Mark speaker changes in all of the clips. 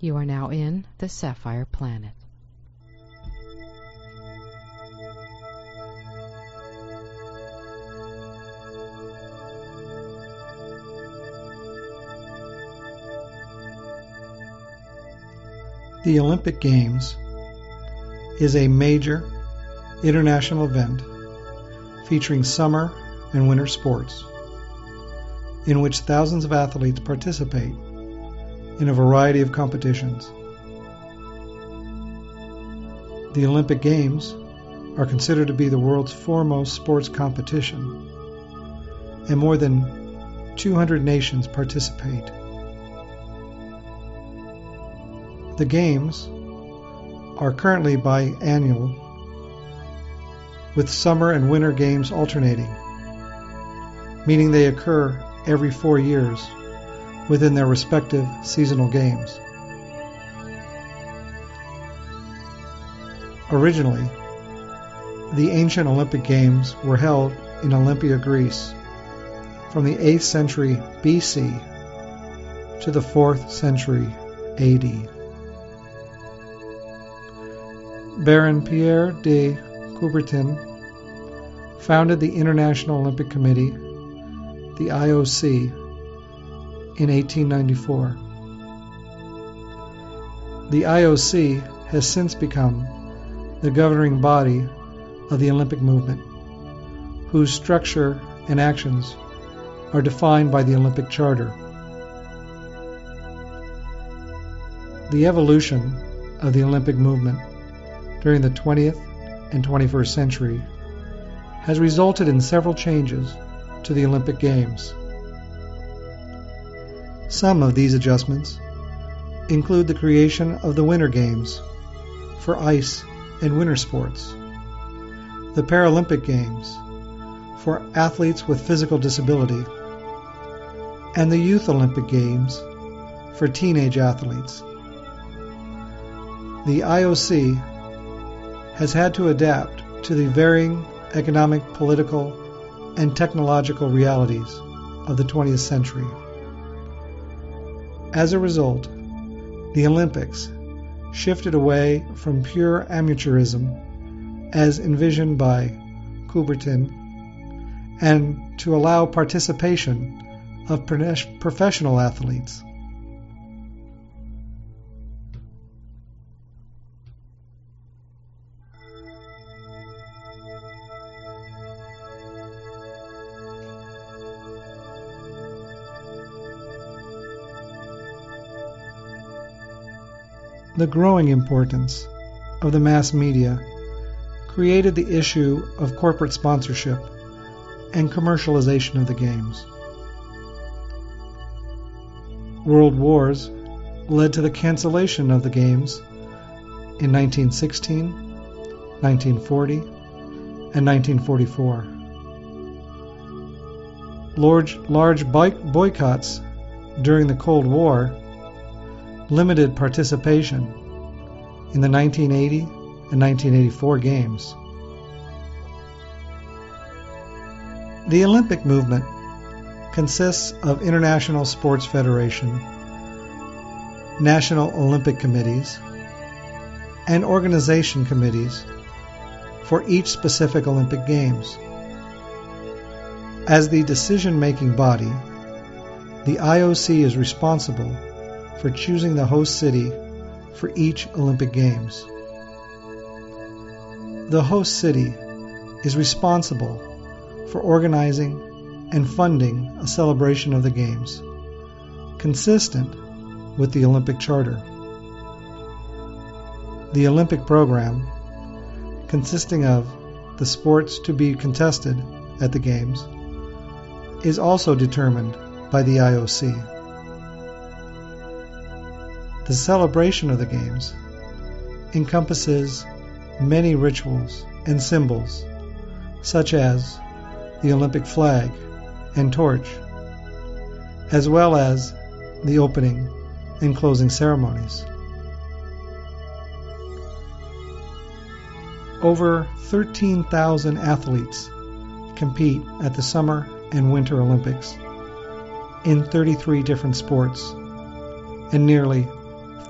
Speaker 1: You are now in the Sapphire Planet.
Speaker 2: The Olympic Games is a major international event featuring summer and winter sports in which thousands of athletes participate in a variety of competitions. The Olympic Games are considered to be the world's foremost sports competition, and more than 200 nations participate. The Games are currently biannual, with summer and winter games alternating, meaning they occur every four years within their respective seasonal games. Originally, the ancient Olympic Games were held in Olympia, Greece, from the 8th century BC to the 4th century AD. Baron Pierre de Coubertin founded the International Olympic Committee, the IOC, in 1894. The IOC has since become the governing body of the Olympic movement, whose structure and actions are defined by the Olympic Charter. The evolution of the Olympic movement during the 20th and 21st century has resulted in several changes to the Olympic Games. Some of these adjustments include the creation of the Winter Games for ice and winter sports, the Paralympic Games for athletes with physical disability, and the Youth Olympic Games for teenage athletes. The IOC has had to adapt to the varying economic, political, and technological realities of the 20th century. As a result, the Olympics shifted away from pure amateurism as envisioned by Coubertin and to allow participation of professional athletes. The growing importance of the mass media created the issue of corporate sponsorship and commercialization of the games. World wars led to the cancellation of the games in 1916, 1940, and 1944. Large, large bike boycotts during the Cold War limited participation in the 1980 and 1984 Games. The Olympic movement consists of international sports federation, national Olympic committees, and organization committees for each specific Olympic Games. As the decision making body, the IOC is responsible for choosing the host city for each Olympic Games. The host city is responsible for organizing and funding a celebration of the Games, consistent with the Olympic Charter. The Olympic program, consisting of the sports to be contested at the Games, is also determined by the IOC. The celebration of the Games encompasses many rituals and symbols, such as the Olympic flag and torch, as well as the opening and closing ceremonies. Over 13,000 athletes compete at the Summer and Winter Olympics in 33 different sports and nearly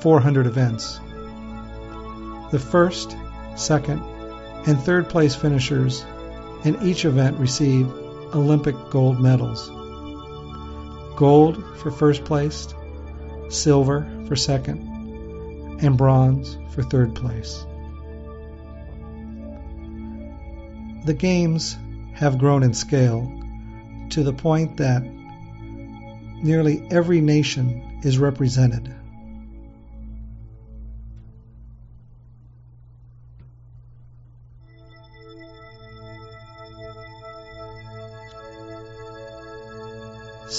Speaker 2: 400 events. The first, second, and third place finishers in each event receive Olympic gold medals. Gold for first place, silver for second, and bronze for third place. The games have grown in scale to the point that nearly every nation is represented.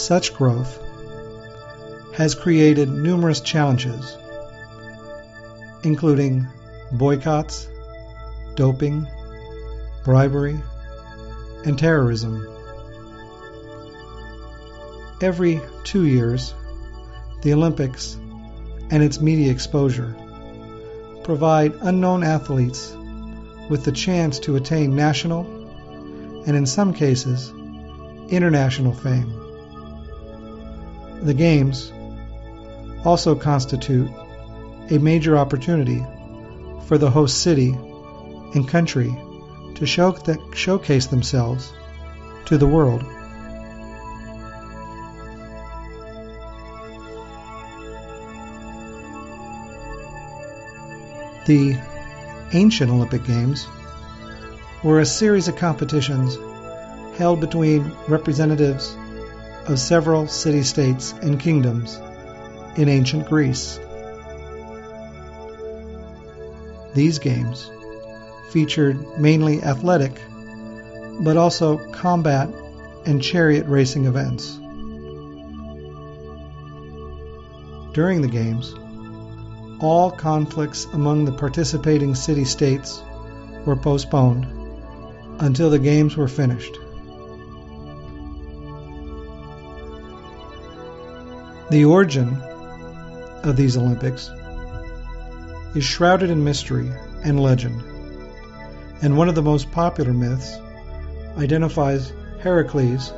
Speaker 2: Such growth has created numerous challenges, including boycotts, doping, bribery, and terrorism. Every two years, the Olympics and its media exposure provide unknown athletes with the chance to attain national and, in some cases, international fame. The Games also constitute a major opportunity for the host city and country to show showcase themselves to the world. The ancient Olympic Games were a series of competitions held between representatives of several city states and kingdoms in ancient Greece. These games featured mainly athletic, but also combat and chariot racing events. During the games, all conflicts among the participating city states were postponed until the games were finished. The origin of these Olympics is shrouded in mystery and legend, and one of the most popular myths identifies Heracles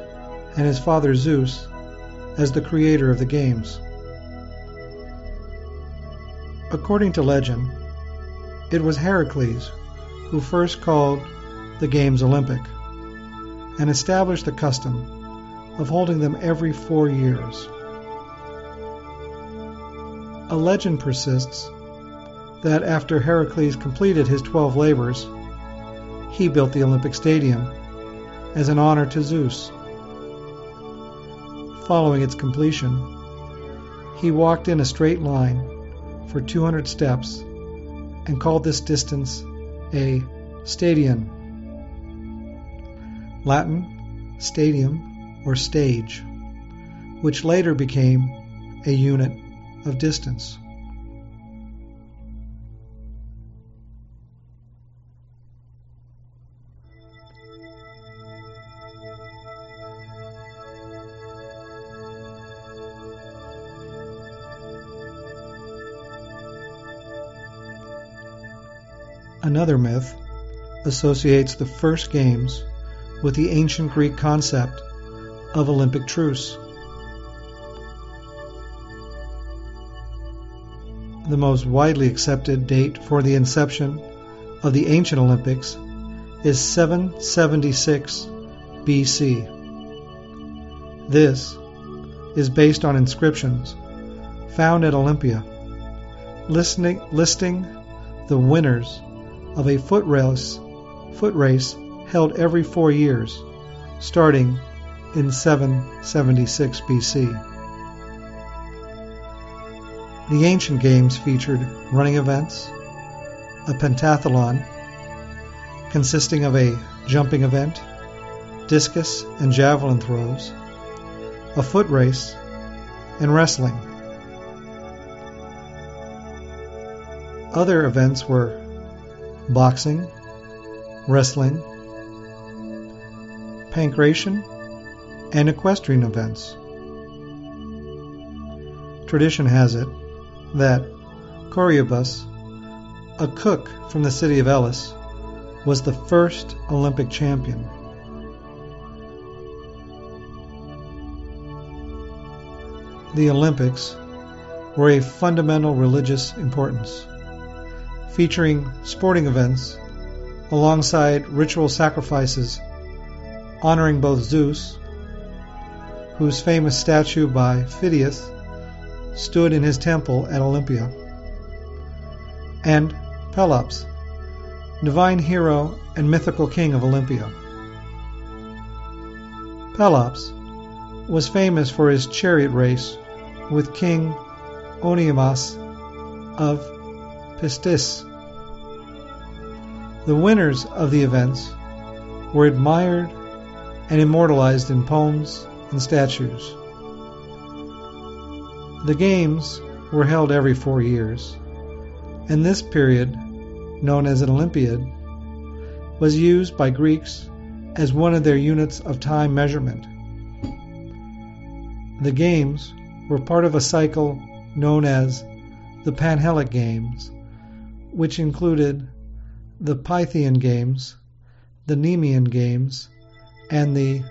Speaker 2: and his father Zeus as the creator of the games. According to legend, it was Heracles who first called the games Olympic and established the custom of holding them every four years. A legend persists that after Heracles completed his 12 labors, he built the Olympic Stadium as an honor to Zeus. Following its completion, he walked in a straight line for 200 steps and called this distance a stadion. Latin, stadium or stage, which later became a unit of distance. Another myth associates the first games with the ancient Greek concept of Olympic truce. The most widely accepted date for the inception of the ancient Olympics is 776 BC. This is based on inscriptions found at Olympia listing, listing the winners of a foot race, foot race held every four years, starting in 776 BC. The ancient games featured running events, a pentathlon consisting of a jumping event, discus and javelin throws, a foot race, and wrestling. Other events were boxing, wrestling, pankration, and equestrian events. Tradition has it that Coroebus, a cook from the city of Elis, was the first Olympic champion. The Olympics were a fundamental religious importance, featuring sporting events alongside ritual sacrifices honoring both Zeus, whose famous statue by Phidias stood in his temple at Olympia, and Pelops, divine hero and mythical king of Olympia. Pelops was famous for his chariot race with King Oenomaus of Pistis. The winners of the events were admired and immortalized in poems and statues. The games were held every four years, and this period known as an Olympiad, was used by Greeks as one of their units of time measurement. The games were part of a cycle known as the Panhellenic Games, which included the Pythian Games, the Nemean Games, and the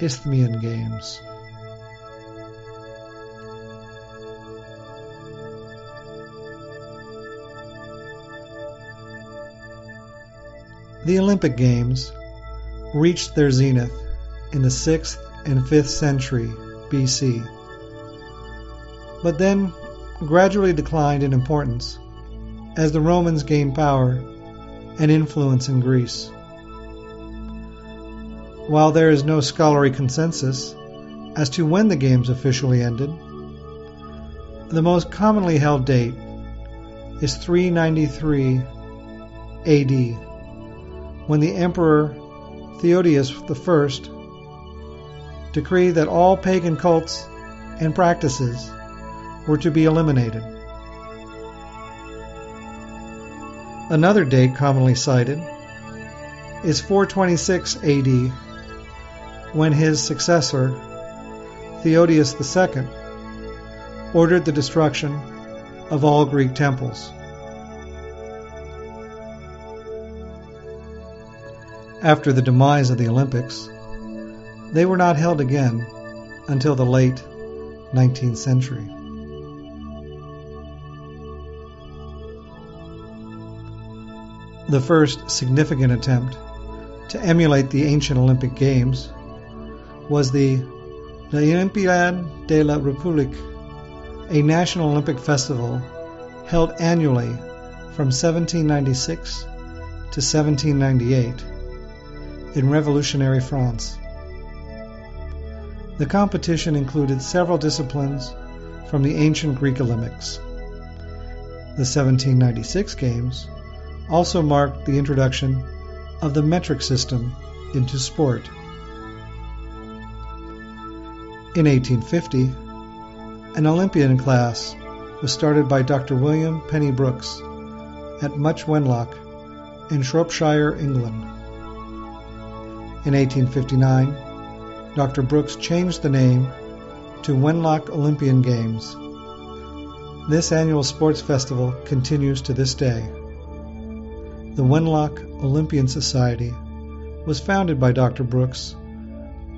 Speaker 2: Isthmian Games. The Olympic Games reached their zenith in the 6th and 5th century BC, but then gradually declined in importance as the Romans gained power and influence in Greece. While there is no scholarly consensus as to when the Games officially ended, the most commonly held date is 393 AD when the Emperor Theodosius I decreed that all pagan cults and practices were to be eliminated. Another date commonly cited is 426 AD, when his successor, Theodosius II, ordered the destruction of all Greek temples. After the demise of the Olympics, they were not held again until the late 19th century. The first significant attempt to emulate the ancient Olympic Games was the Olympiade de la République, a national Olympic festival held annually from 1796 to 1798 in revolutionary France. The competition included several disciplines from the ancient Greek Olympics. The 1796 Games also marked the introduction of the metric system into sport. In 1850, an Olympian class was started by Dr. William Penny Brooks at Much Wenlock in Shropshire, England. In 1859, Dr. Brooks changed the name to Wenlock Olympian Games. This annual sports festival continues to this day. the Wenlock Olympian Society was founded by Dr. Brooks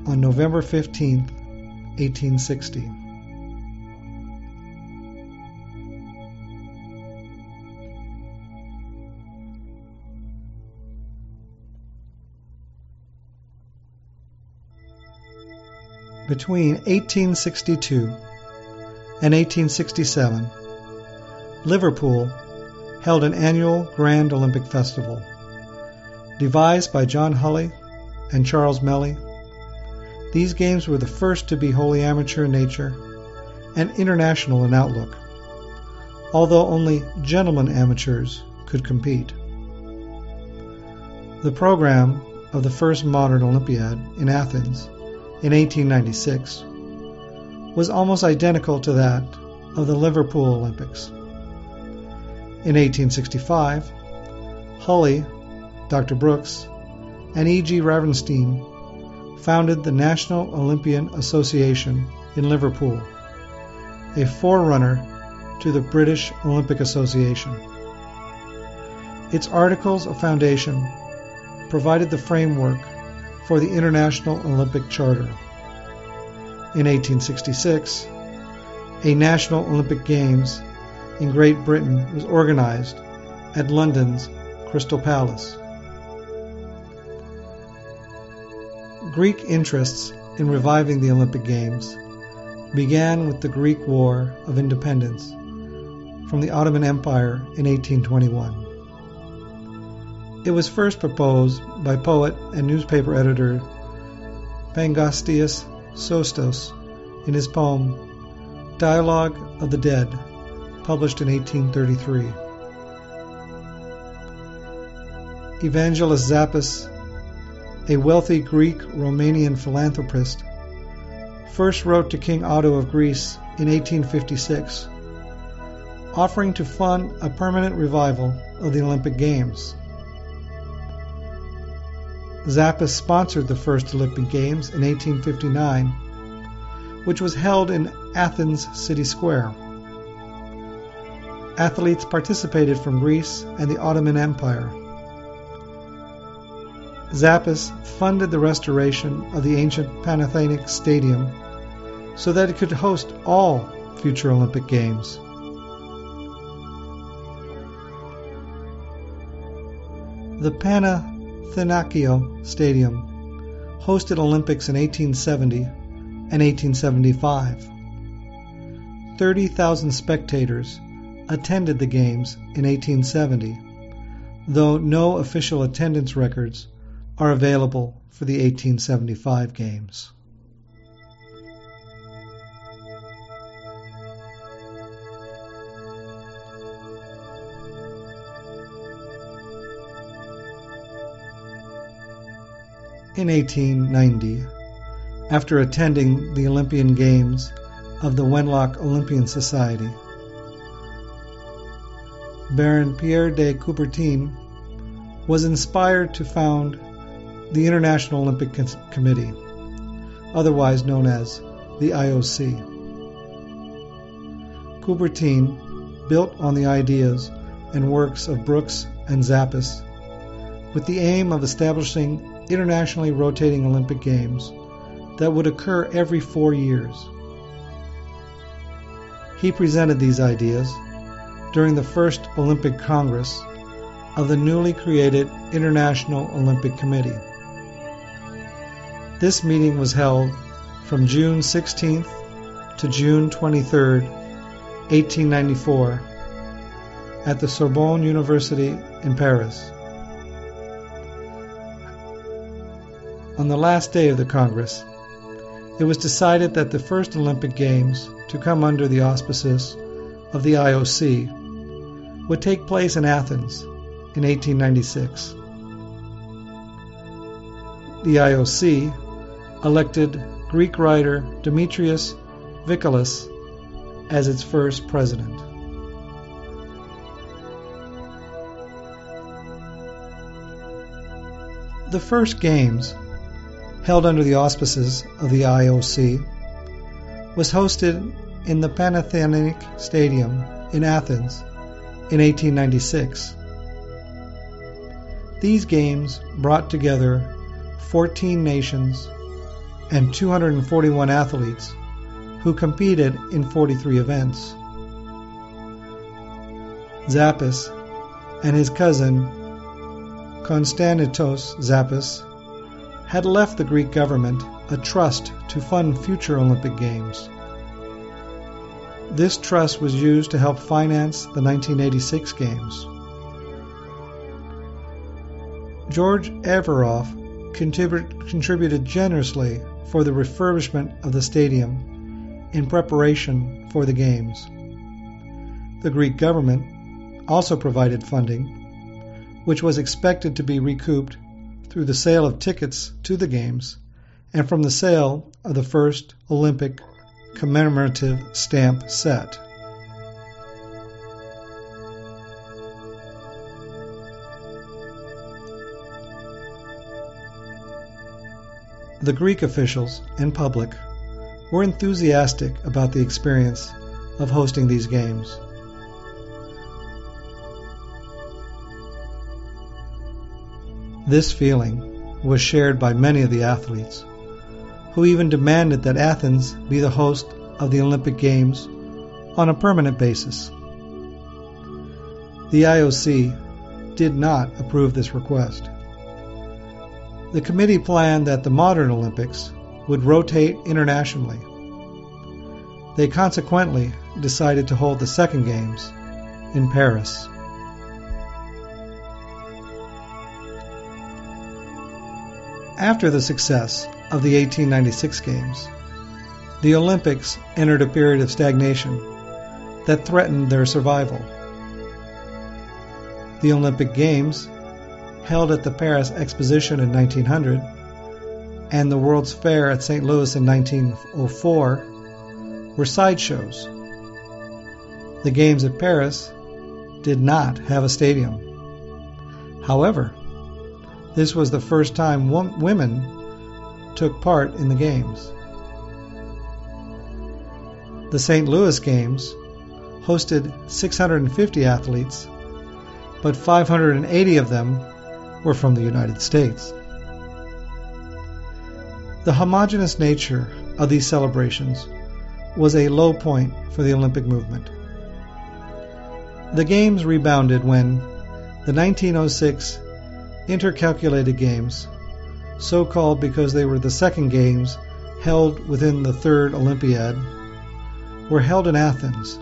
Speaker 2: on November 15, 1860. Between 1862 and 1867, Liverpool held an annual Grand Olympic Festival. Devised by John Hulley and Charles Melly, these games were the first to be wholly amateur in nature and international in outlook, although only gentlemen amateurs could compete. The program of the first modern Olympiad in Athens in 1896 was almost identical to that of the Liverpool Olympics. In 1865, Hulley, Dr. Brooks, and E.G. Ravenstein founded the National Olympian Association in Liverpool, a forerunner to the British Olympic Association. Its Articles of Foundation provided the framework for the International Olympic Charter. In 1866, a National Olympic Games in Great Britain was organized at London's Crystal Palace. Greek interests in reviving the Olympic Games began with the Greek War of Independence from the Ottoman Empire in 1821. It was first proposed by poet and newspaper editor Pangastius Soutsos in his poem Dialogue of the Dead, published in 1833. Evangelist Zappas, a wealthy Greek Romanian philanthropist, first wrote to King Otto of Greece in 1856, offering to fund a permanent revival of the Olympic Games. Zappas sponsored the first Olympic Games in 1859, which was held in Athens City Square. Athletes participated from Greece and the Ottoman Empire. Zappas funded the restoration of the ancient Panathenaic Stadium so that it could host all future Olympic Games. The Pana Thanakia Stadium hosted Olympics in 1870 and 1875. 30,000 spectators attended the Games in 1870, though no official attendance records are available for the 1875 Games. In 1890 after attending the Olympian Games of the Wenlock Olympian Society. Baron Pierre de Coubertin was inspired to found the International Olympic Committee, otherwise known as the IOC. Coubertin built on the ideas and works of Brooks and Zappas with the aim of establishing internationally rotating Olympic Games that would occur every four years. He presented these ideas during the first Olympic Congress of the newly created International Olympic Committee. This meeting was held from June 16th to June 23rd, 1894, at the Sorbonne University in Paris. On the last day of the Congress, it was decided that the first Olympic Games to come under the auspices of the IOC would take place in Athens in 1896. The IOC elected Greek writer Demetrius Vikelas as its first president. The first Games held under the auspices of the IOC, was hosted in the Panathenaic Stadium in Athens in 1896. These games brought together 14 nations and 241 athletes who competed in 43 events. Zappas and his cousin Konstantinos Zappas had left the Greek government a trust to fund future Olympic Games. This trust was used to help finance the 1986 Games. George Averoff contributed generously for the refurbishment of the stadium in preparation for the Games. The Greek government also provided funding, which was expected to be recouped through the sale of tickets to the Games and from the sale of the first Olympic commemorative stamp set. The Greek officials and public were enthusiastic about the experience of hosting these games. This feeling was shared by many of the athletes, who even demanded that Athens be the host of the Olympic Games on a permanent basis. The IOC did not approve this request. The committee planned that the modern Olympics would rotate internationally. They consequently decided to hold the second Games in Paris. After the success of the 1896 Games, the Olympics entered a period of stagnation that threatened their survival. The Olympic Games, held at the Paris Exposition in 1900 and the World's Fair at St. Louis in 1904, were sideshows. The Games at Paris did not have a stadium. However, this was the first time women took part in the Games. The St. Louis Games hosted 650 athletes, but 580 of them were from the United States. The homogeneous nature of these celebrations was a low point for the Olympic movement. The Games rebounded when the 1906 Intercalated Games, so called because they were the second Games held within the third Olympiad, were held in Athens.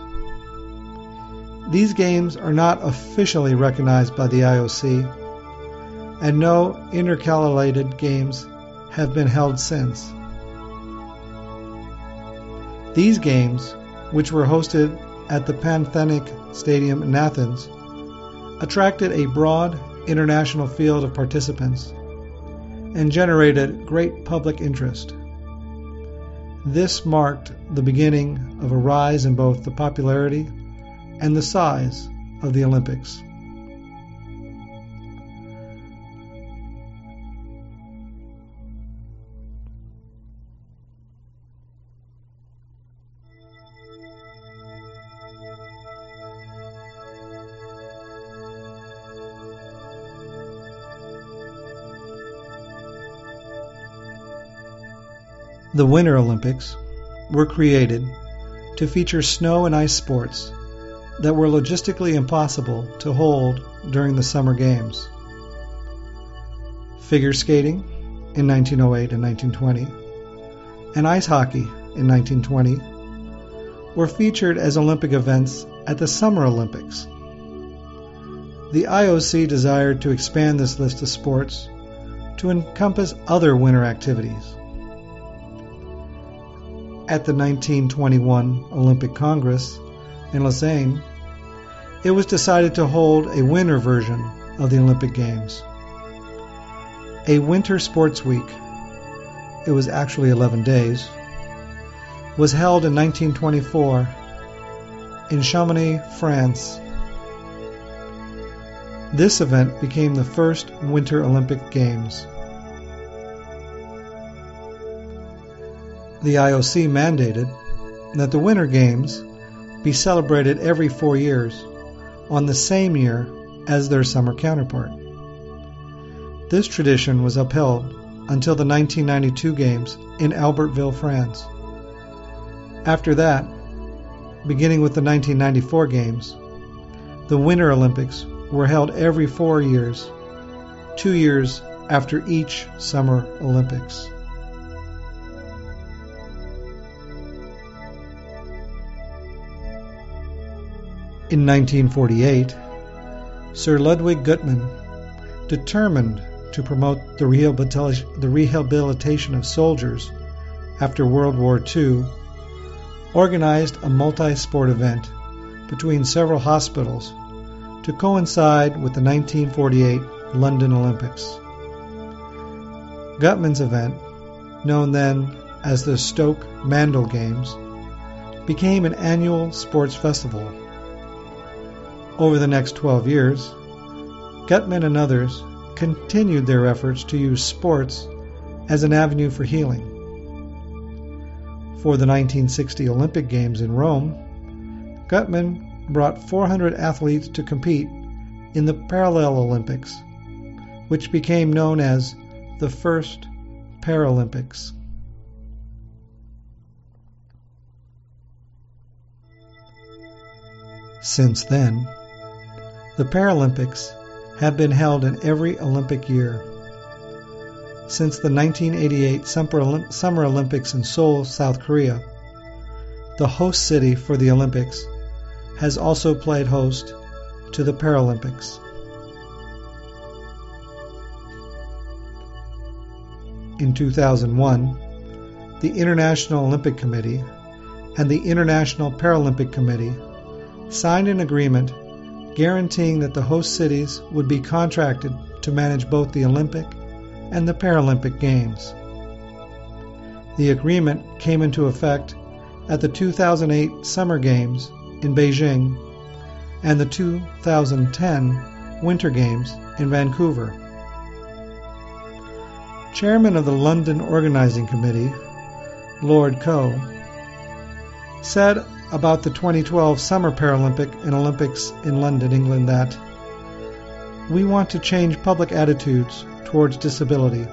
Speaker 2: These games are not officially recognized by the IOC, and no intercalated games have been held since. These games, which were hosted at the Panathenaic Stadium in Athens, attracted a broad international field of participants and generated great public interest. This marked the beginning of a rise in both the popularity and the size of the Olympics. The Winter Olympics were created to feature snow and ice sports that were logistically impossible to hold during the Summer Games. Figure skating in 1908 and 1920 and ice hockey in 1920 were featured as Olympic events at the Summer Olympics. The IOC desired to expand this list of sports to encompass other winter activities at the 1921 Olympic Congress in Lausanne, it was decided to hold a winter version of the Olympic Games. A winter sports week, it was actually 11 days, was held in 1924 in Chamonix, France. This event became the first Winter Olympic Games. The IOC mandated that the Winter Games be celebrated every four years on the same year as their summer counterpart. This tradition was upheld until the 1992 Games in Albertville, France. After that, beginning with the 1994 Games, the Winter Olympics were held every four years, two years after each Summer Olympics. In 1948, Sir Ludwig Guttmann, determined to promote the rehabilitation of soldiers after World War II, organized a multi sport event between several hospitals to coincide with the 1948 London Olympics. Guttmann's event, known then as the Stoke Mandeville Games, became an annual sports festival. Over the next 12 years, Guttmann and others continued their efforts to use sports as an avenue for healing. For the 1960 Olympic Games in Rome, Guttmann brought 400 athletes to compete in the Parallel Olympics, which became known as the first Paralympics. Since then, the Paralympics have been held in every Olympic year. Since the 1988 Summer Olympics in Seoul, South Korea, the host city for the Olympics has also played host to the Paralympics. In 2001, the International Olympic Committee and the International Paralympic Committee signed an agreement guaranteeing that the host cities would be contracted to manage both the Olympic and the Paralympic Games. The agreement came into effect at the 2008 Summer Games in Beijing and the 2010 Winter Games in Vancouver. Chairman of the London Organizing Committee, Lord Coe, said about the 2012 Summer Paralympic and Olympics in London, England, that we want to change public attitudes towards disability,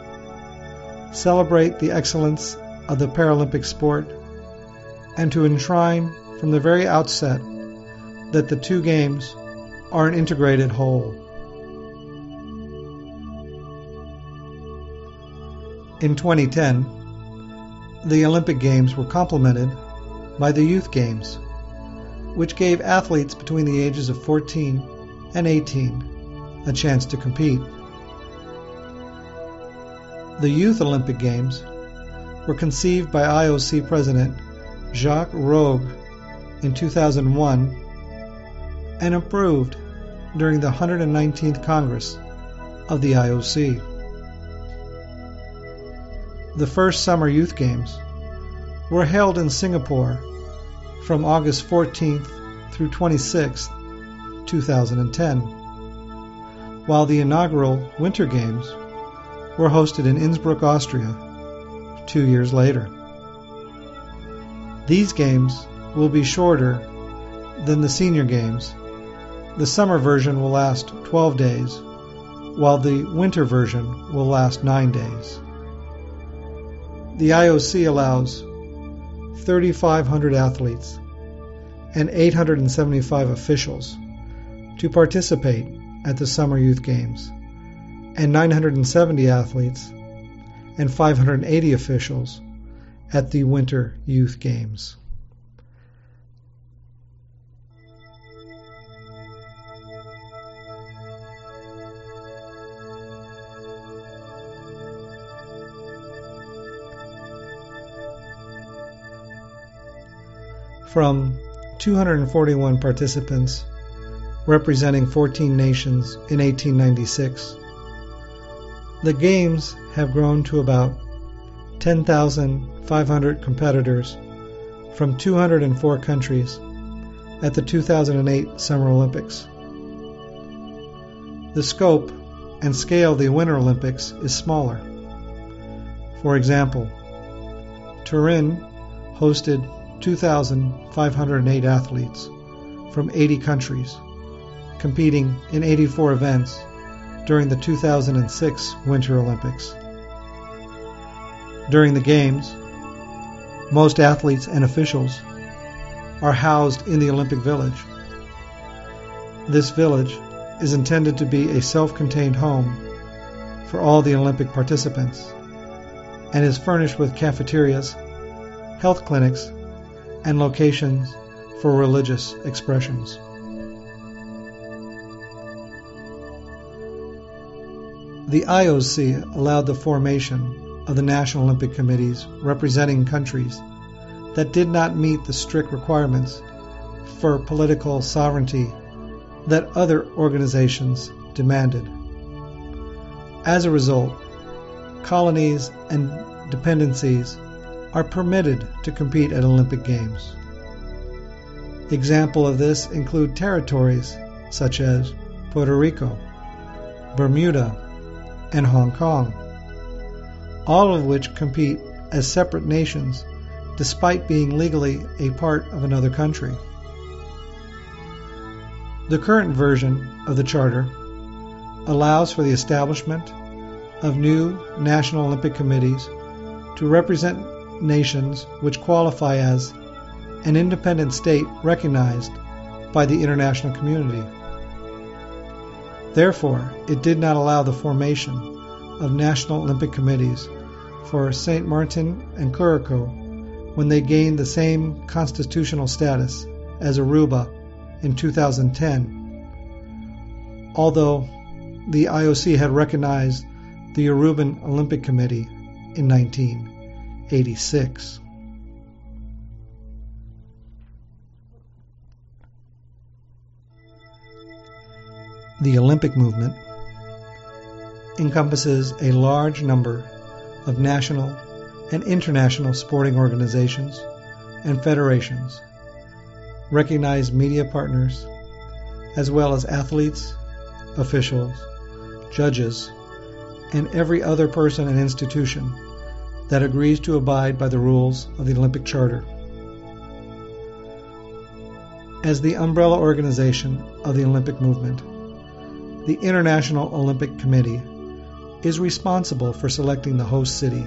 Speaker 2: celebrate the excellence of the Paralympic sport, and to enshrine from the very outset that the two games are an integrated whole. In 2010, the Olympic Games were complemented by the Youth Games, which gave athletes between the ages of 14 and 18 a chance to compete. The Youth Olympic Games were conceived by IOC President Jacques Rogge in 2001 and approved during the 119th Congress of the IOC. The first Summer Youth Games were held in Singapore from August 14th through 26th, 2010, while the inaugural Winter Games were hosted in Innsbruck, Austria, two years later. These games will be shorter than the Senior Games. The summer version will last 12 days, while the winter version will last 9 days. The IOC allows 3,500 athletes and 875 officials to participate at the Summer Youth Games, and 970 athletes and 580 officials at the Winter Youth Games. From 241 participants, representing 14 nations in 1896, the Games have grown to about 10,500 competitors from 204 countries at the 2008 Summer Olympics. The scope and scale of the Winter Olympics is smaller. For example, Turin hosted 2,508 athletes from 80 countries, competing in 84 events during the 2006 Winter Olympics. During the Games, most athletes and officials are housed in the Olympic Village. This village is intended to be a self contained home for all the Olympic participants and is furnished with cafeterias, health clinics, and locations for religious expressions. The IOC allowed the formation of the National Olympic Committees representing countries that did not meet the strict requirements for political sovereignty that other organizations demanded. As a result, colonies and dependencies are permitted to compete at Olympic Games. Example of this include territories such as Puerto Rico, Bermuda, and Hong Kong, all of which compete as separate nations despite being legally a part of another country. The current version of the Charter allows for the establishment of new National Olympic Committees to represent nations which qualify as an independent state recognized by the international community. Therefore, it did not allow the formation of National Olympic Committees for St. Martin and Curacao when they gained the same constitutional status as Aruba in 2010, although the IOC had recognized the Aruban Olympic Committee in 1986. The Olympic movement encompasses a large number of national and international sporting organizations and federations, recognized media partners, as well as athletes, officials, judges, and every other person and institution that agrees to abide by the rules of the Olympic Charter. As the umbrella organization of the Olympic movement, the International Olympic Committee is responsible for selecting the host city,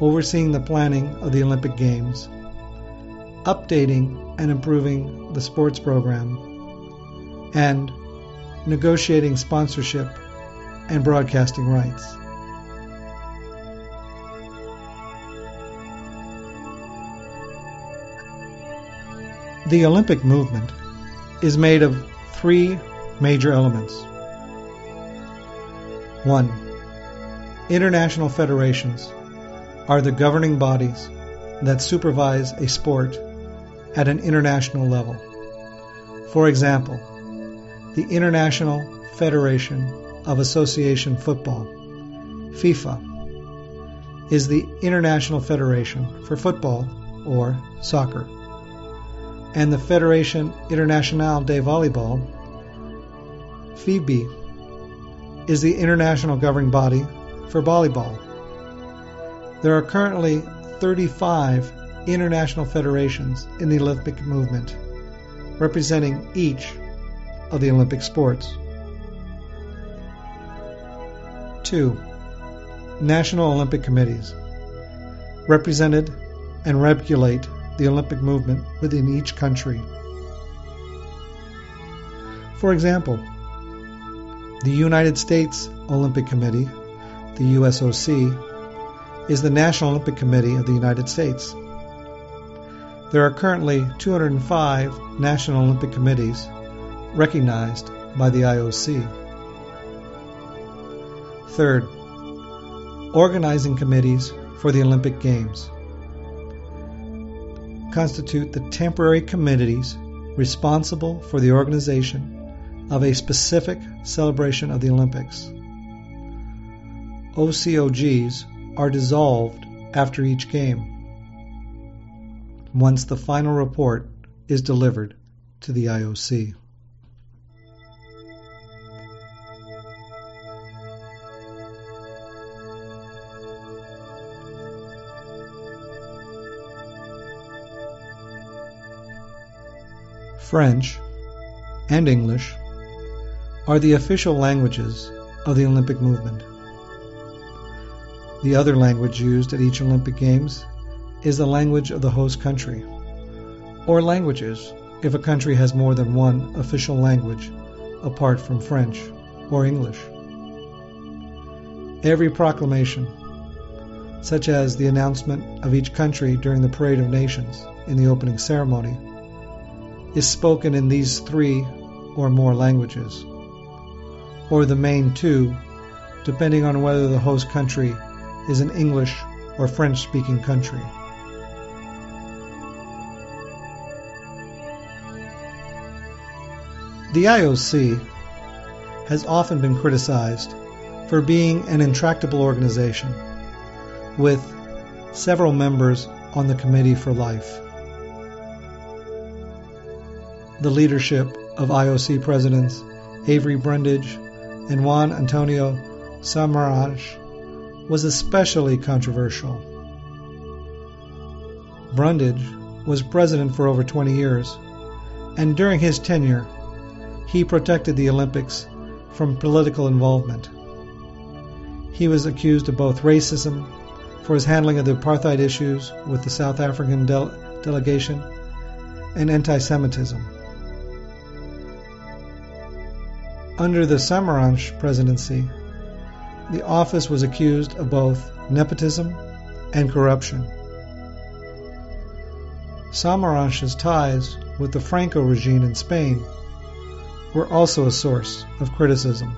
Speaker 2: overseeing the planning of the Olympic Games, updating and improving the sports program, and negotiating sponsorship and broadcasting rights. The Olympic movement is made of three major elements. One, international federations are the governing bodies that supervise a sport at an international level. For example, the International Federation of Association Football, FIFA, is the International Federation for Football or Soccer, and the Fédération Internationale de Volleyball, FIVB, is the international governing body for volleyball. There are currently 35 international federations in the Olympic movement, representing each of the Olympic sports. 2. National Olympic Committees represented and regulate the Olympic movement within each country. For example, the United States Olympic Committee, the USOC, is the National Olympic Committee of the United States. There are currently 205 National Olympic Committees recognized by the IOC. Third, organizing committees for the Olympic Games constitute the temporary committees responsible for the organization of a specific celebration of the Olympics. OCOGs are dissolved after each game once the final report is delivered to the IOC. French, and English are the official languages of the Olympic movement. The other language used at each Olympic Games is the language of the host country, or languages if a country has more than one official language apart from French or English. Every proclamation, such as the announcement of each country during the Parade of Nations in the opening ceremony, is spoken in these three or more languages, or the main two, depending on whether the host country is an English or French speaking country. The IOC has often been criticized for being an intractable organization with several members on the committee for life. The leadership of IOC presidents Avery Brundage and Juan Antonio Samaranch was especially controversial. Brundage was president for over 20 years, and during his tenure, he protected the Olympics from political involvement. He was accused of both racism for his handling of the apartheid issues with the South African de- delegation and anti Semitism. Under the Samaranch presidency, the office was accused of both nepotism and corruption. Samaranch's ties with the Franco regime in Spain were also a source of criticism.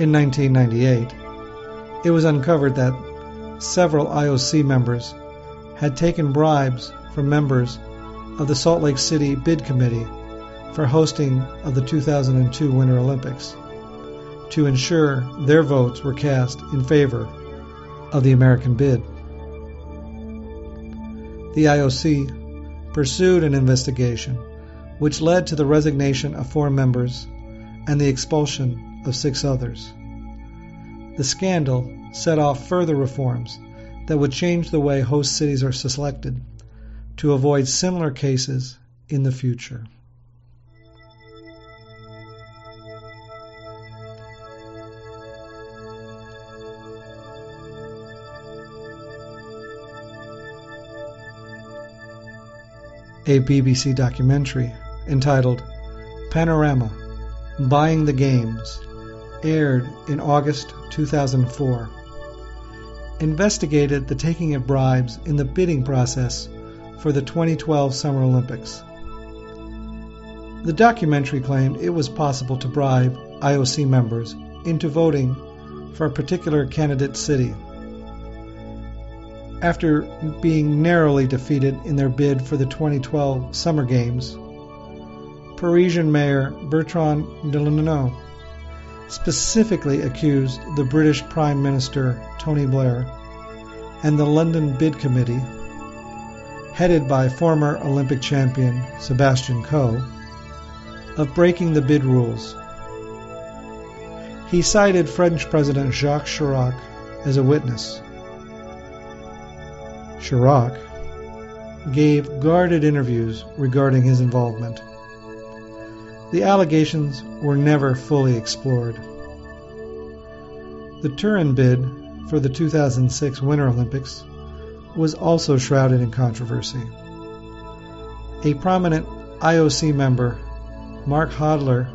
Speaker 2: In 1998, it was uncovered that several IOC members had taken bribes from members of the Salt Lake City Bid Committee for hosting of the 2002 Winter Olympics to ensure their votes were cast in favor of the American bid. The IOC pursued an investigation which led to the resignation of four members and the expulsion of six others. The scandal set off further reforms that would change the way host cities are selected to avoid similar cases in the future. A BBC documentary entitled Panorama Buying the Games, aired in August 2004, investigated the taking of bribes in the bidding process for the 2012 Summer Olympics. The documentary claimed it was possible to bribe IOC members into voting for a particular candidate city after being narrowly defeated in their bid for the 2012 Summer Games, Parisian Mayor Bertrand Delanoë specifically accused the British Prime Minister Tony Blair and the London Bid Committee, headed by former Olympic champion Sebastian Coe, of breaking the bid rules. He cited French President Jacques Chirac as a witness. Chirac, gave guarded interviews regarding his involvement. The allegations were never fully explored. The Turin bid for the 2006 Winter Olympics was also shrouded in controversy. A prominent IOC member, Marc Hodler,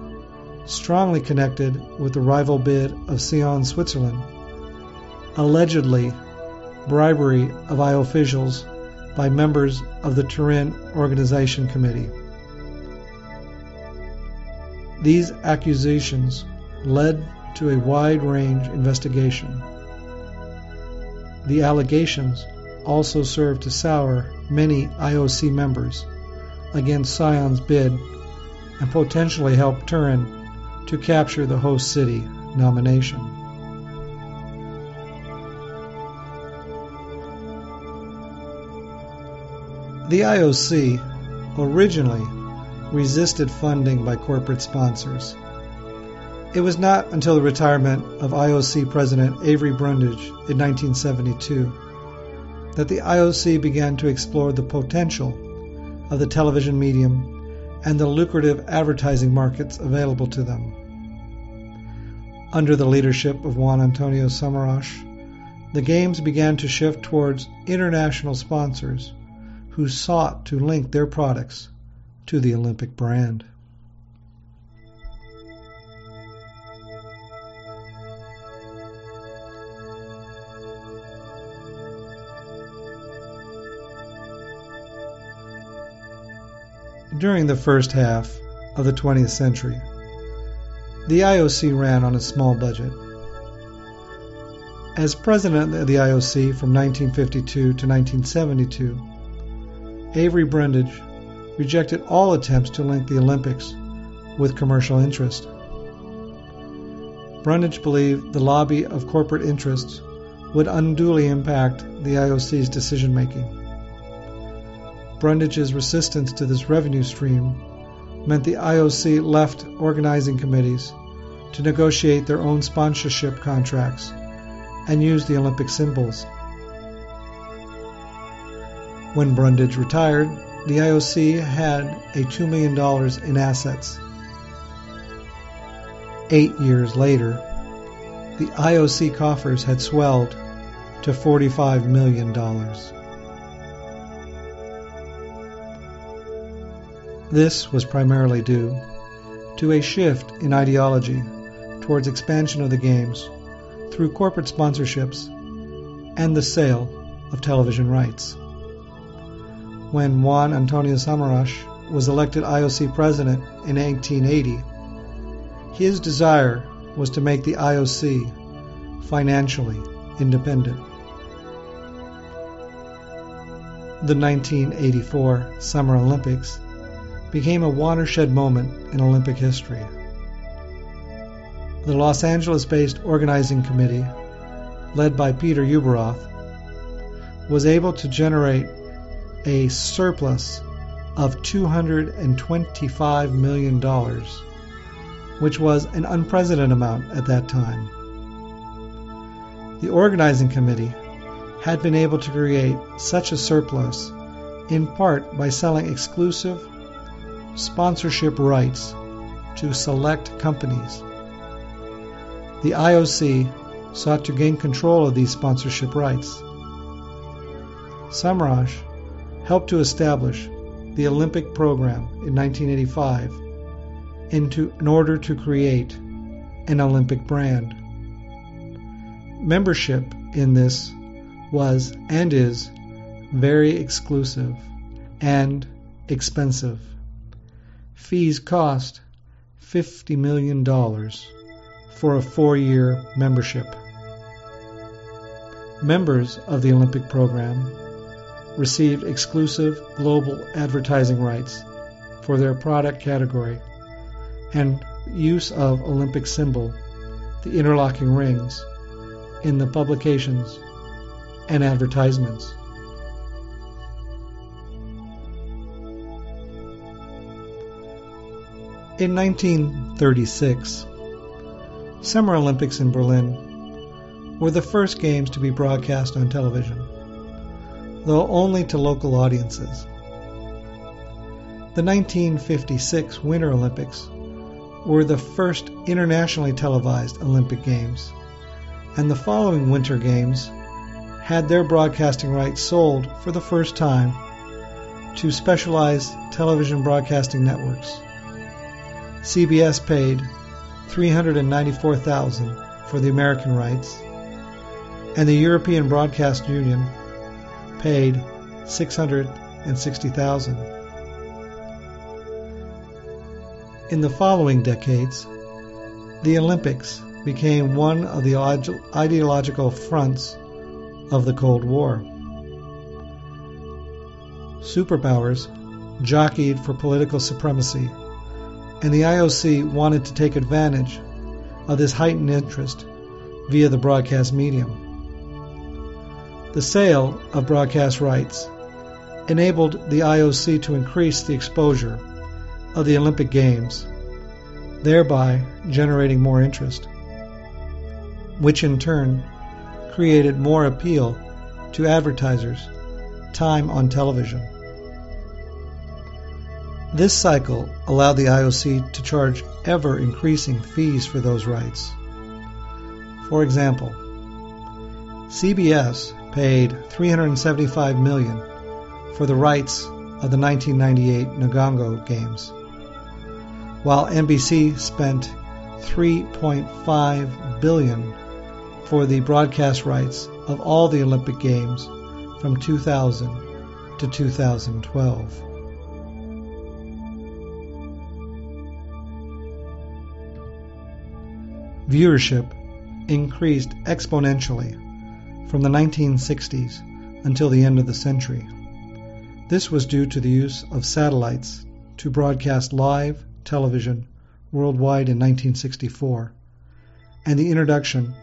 Speaker 2: strongly connected with the rival bid of Sion, Switzerland, allegedly bribery of IO officials by members of the Turin Organization Committee. These accusations led to a wide range investigation. The allegations also served to sour many IOC members against Sion's bid and potentially help Turin to capture the host city nomination. The IOC originally resisted funding by corporate sponsors. It was not until the retirement of IOC President Avery Brundage in 1972 that the IOC began to explore the potential of the television medium and the lucrative advertising markets available to them. Under the leadership of Juan Antonio Samaranch, the Games began to shift towards international sponsors who sought to link their products to the Olympic brand. During the first half of the 20th century, the IOC ran on a small budget. As president of the IOC from 1952 to 1972, Avery Brundage rejected all attempts to link the Olympics with commercial interest. Brundage believed the lobby of corporate interests would unduly impact the IOC's decision making. Brundage's resistance to this revenue stream meant the IOC left organizing committees to negotiate their own sponsorship contracts and use the Olympic symbols. When Brundage retired, the IOC had a $2 million in assets. Eight years later, the IOC coffers had swelled to $45 million. This was primarily due to a shift in ideology towards expansion of the games through corporate sponsorships and the sale of television rights. When Juan Antonio Samaranch was elected IOC president in 1880, his desire was to make the IOC financially independent. The 1984 Summer Olympics became a watershed moment in Olympic history. The Los Angeles based organizing committee, led by Peter Ueberroth, was able to generate a surplus of $225 million, which was an unprecedented amount at that time. The organizing committee had been able to create such a surplus in part by selling exclusive sponsorship rights to select companies. The IOC sought to gain control of these sponsorship rights. Samaranch helped to establish the Olympic program in 1985 into, in order to create an Olympic brand. Membership in this was and is very exclusive and expensive. Fees cost $50 million for a four year membership. Members of the Olympic program received exclusive global advertising rights for their product category and use of Olympic symbol, the interlocking rings, in the publications and advertisements. In 1936, Summer Olympics in Berlin were the first games to be broadcast on television, though only to local audiences. The 1956 Winter Olympics were the first internationally televised Olympic Games, and the following Winter Games had their broadcasting rights sold for the first time to specialized television broadcasting networks. CBS paid 394,000 for the American rights, and the European Broadcast Union paid 660,000. In the following decades, the Olympics became one of the ideological fronts of the Cold War. Superpowers jockeyed for political supremacy and the IOC wanted to take advantage of this heightened interest via the broadcast medium. The sale of broadcast rights enabled the IOC to increase the exposure of the Olympic Games, thereby generating more interest, which in turn created more appeal to advertisers' time on television. This cycle allowed the IOC to charge ever increasing fees for those rights. For example, CBS paid 375 million for the rights of the 1998 Nagano Games, while NBC spent 3.5 billion for the broadcast rights of all the Olympic Games from 2000 to 2012. Viewership increased exponentially from the 1960s until the end of the century. This was due to the use of satellites to broadcast live television worldwide in 1964 and the introduction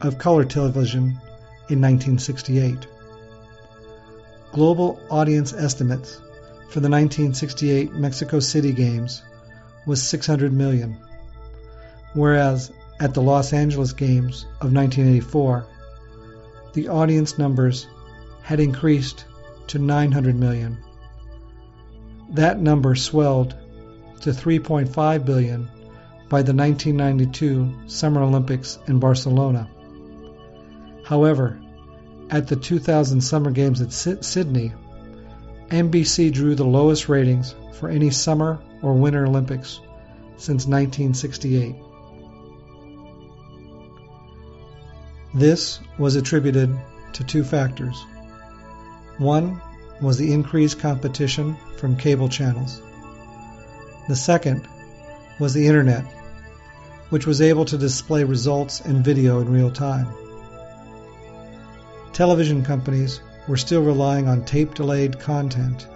Speaker 2: of color television in 1968. Global audience estimates for the 1968 Mexico City Games was 600 million, whereas at the Los Angeles Games of 1984, the audience numbers had increased to 900 million. That number swelled to 3.5 billion by the 1992 Summer Olympics in Barcelona. However, at the 2000 Summer Games at Sydney, NBC drew the lowest ratings for any Summer or Winter Olympics since 1968. This was attributed to two factors. One was the increased competition from cable channels. The second was the Internet, which was able to display results and video in real time. Television companies were still relying on tape delayed content,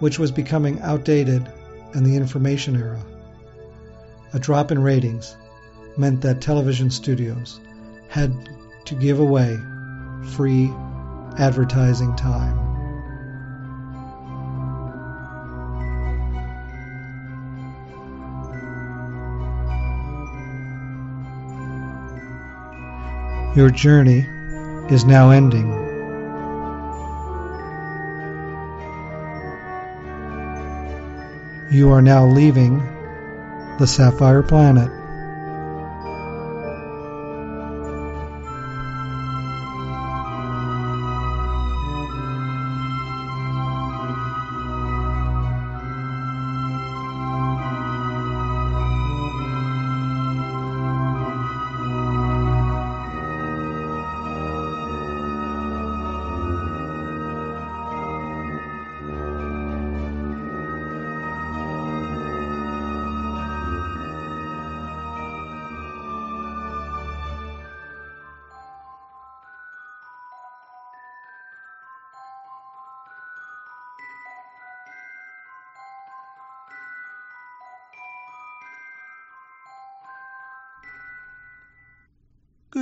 Speaker 2: which was becoming outdated in the information era. A drop in ratings meant that television studios had to give away free advertising time. Your journey is now ending. You are now leaving the Sapphire Planet.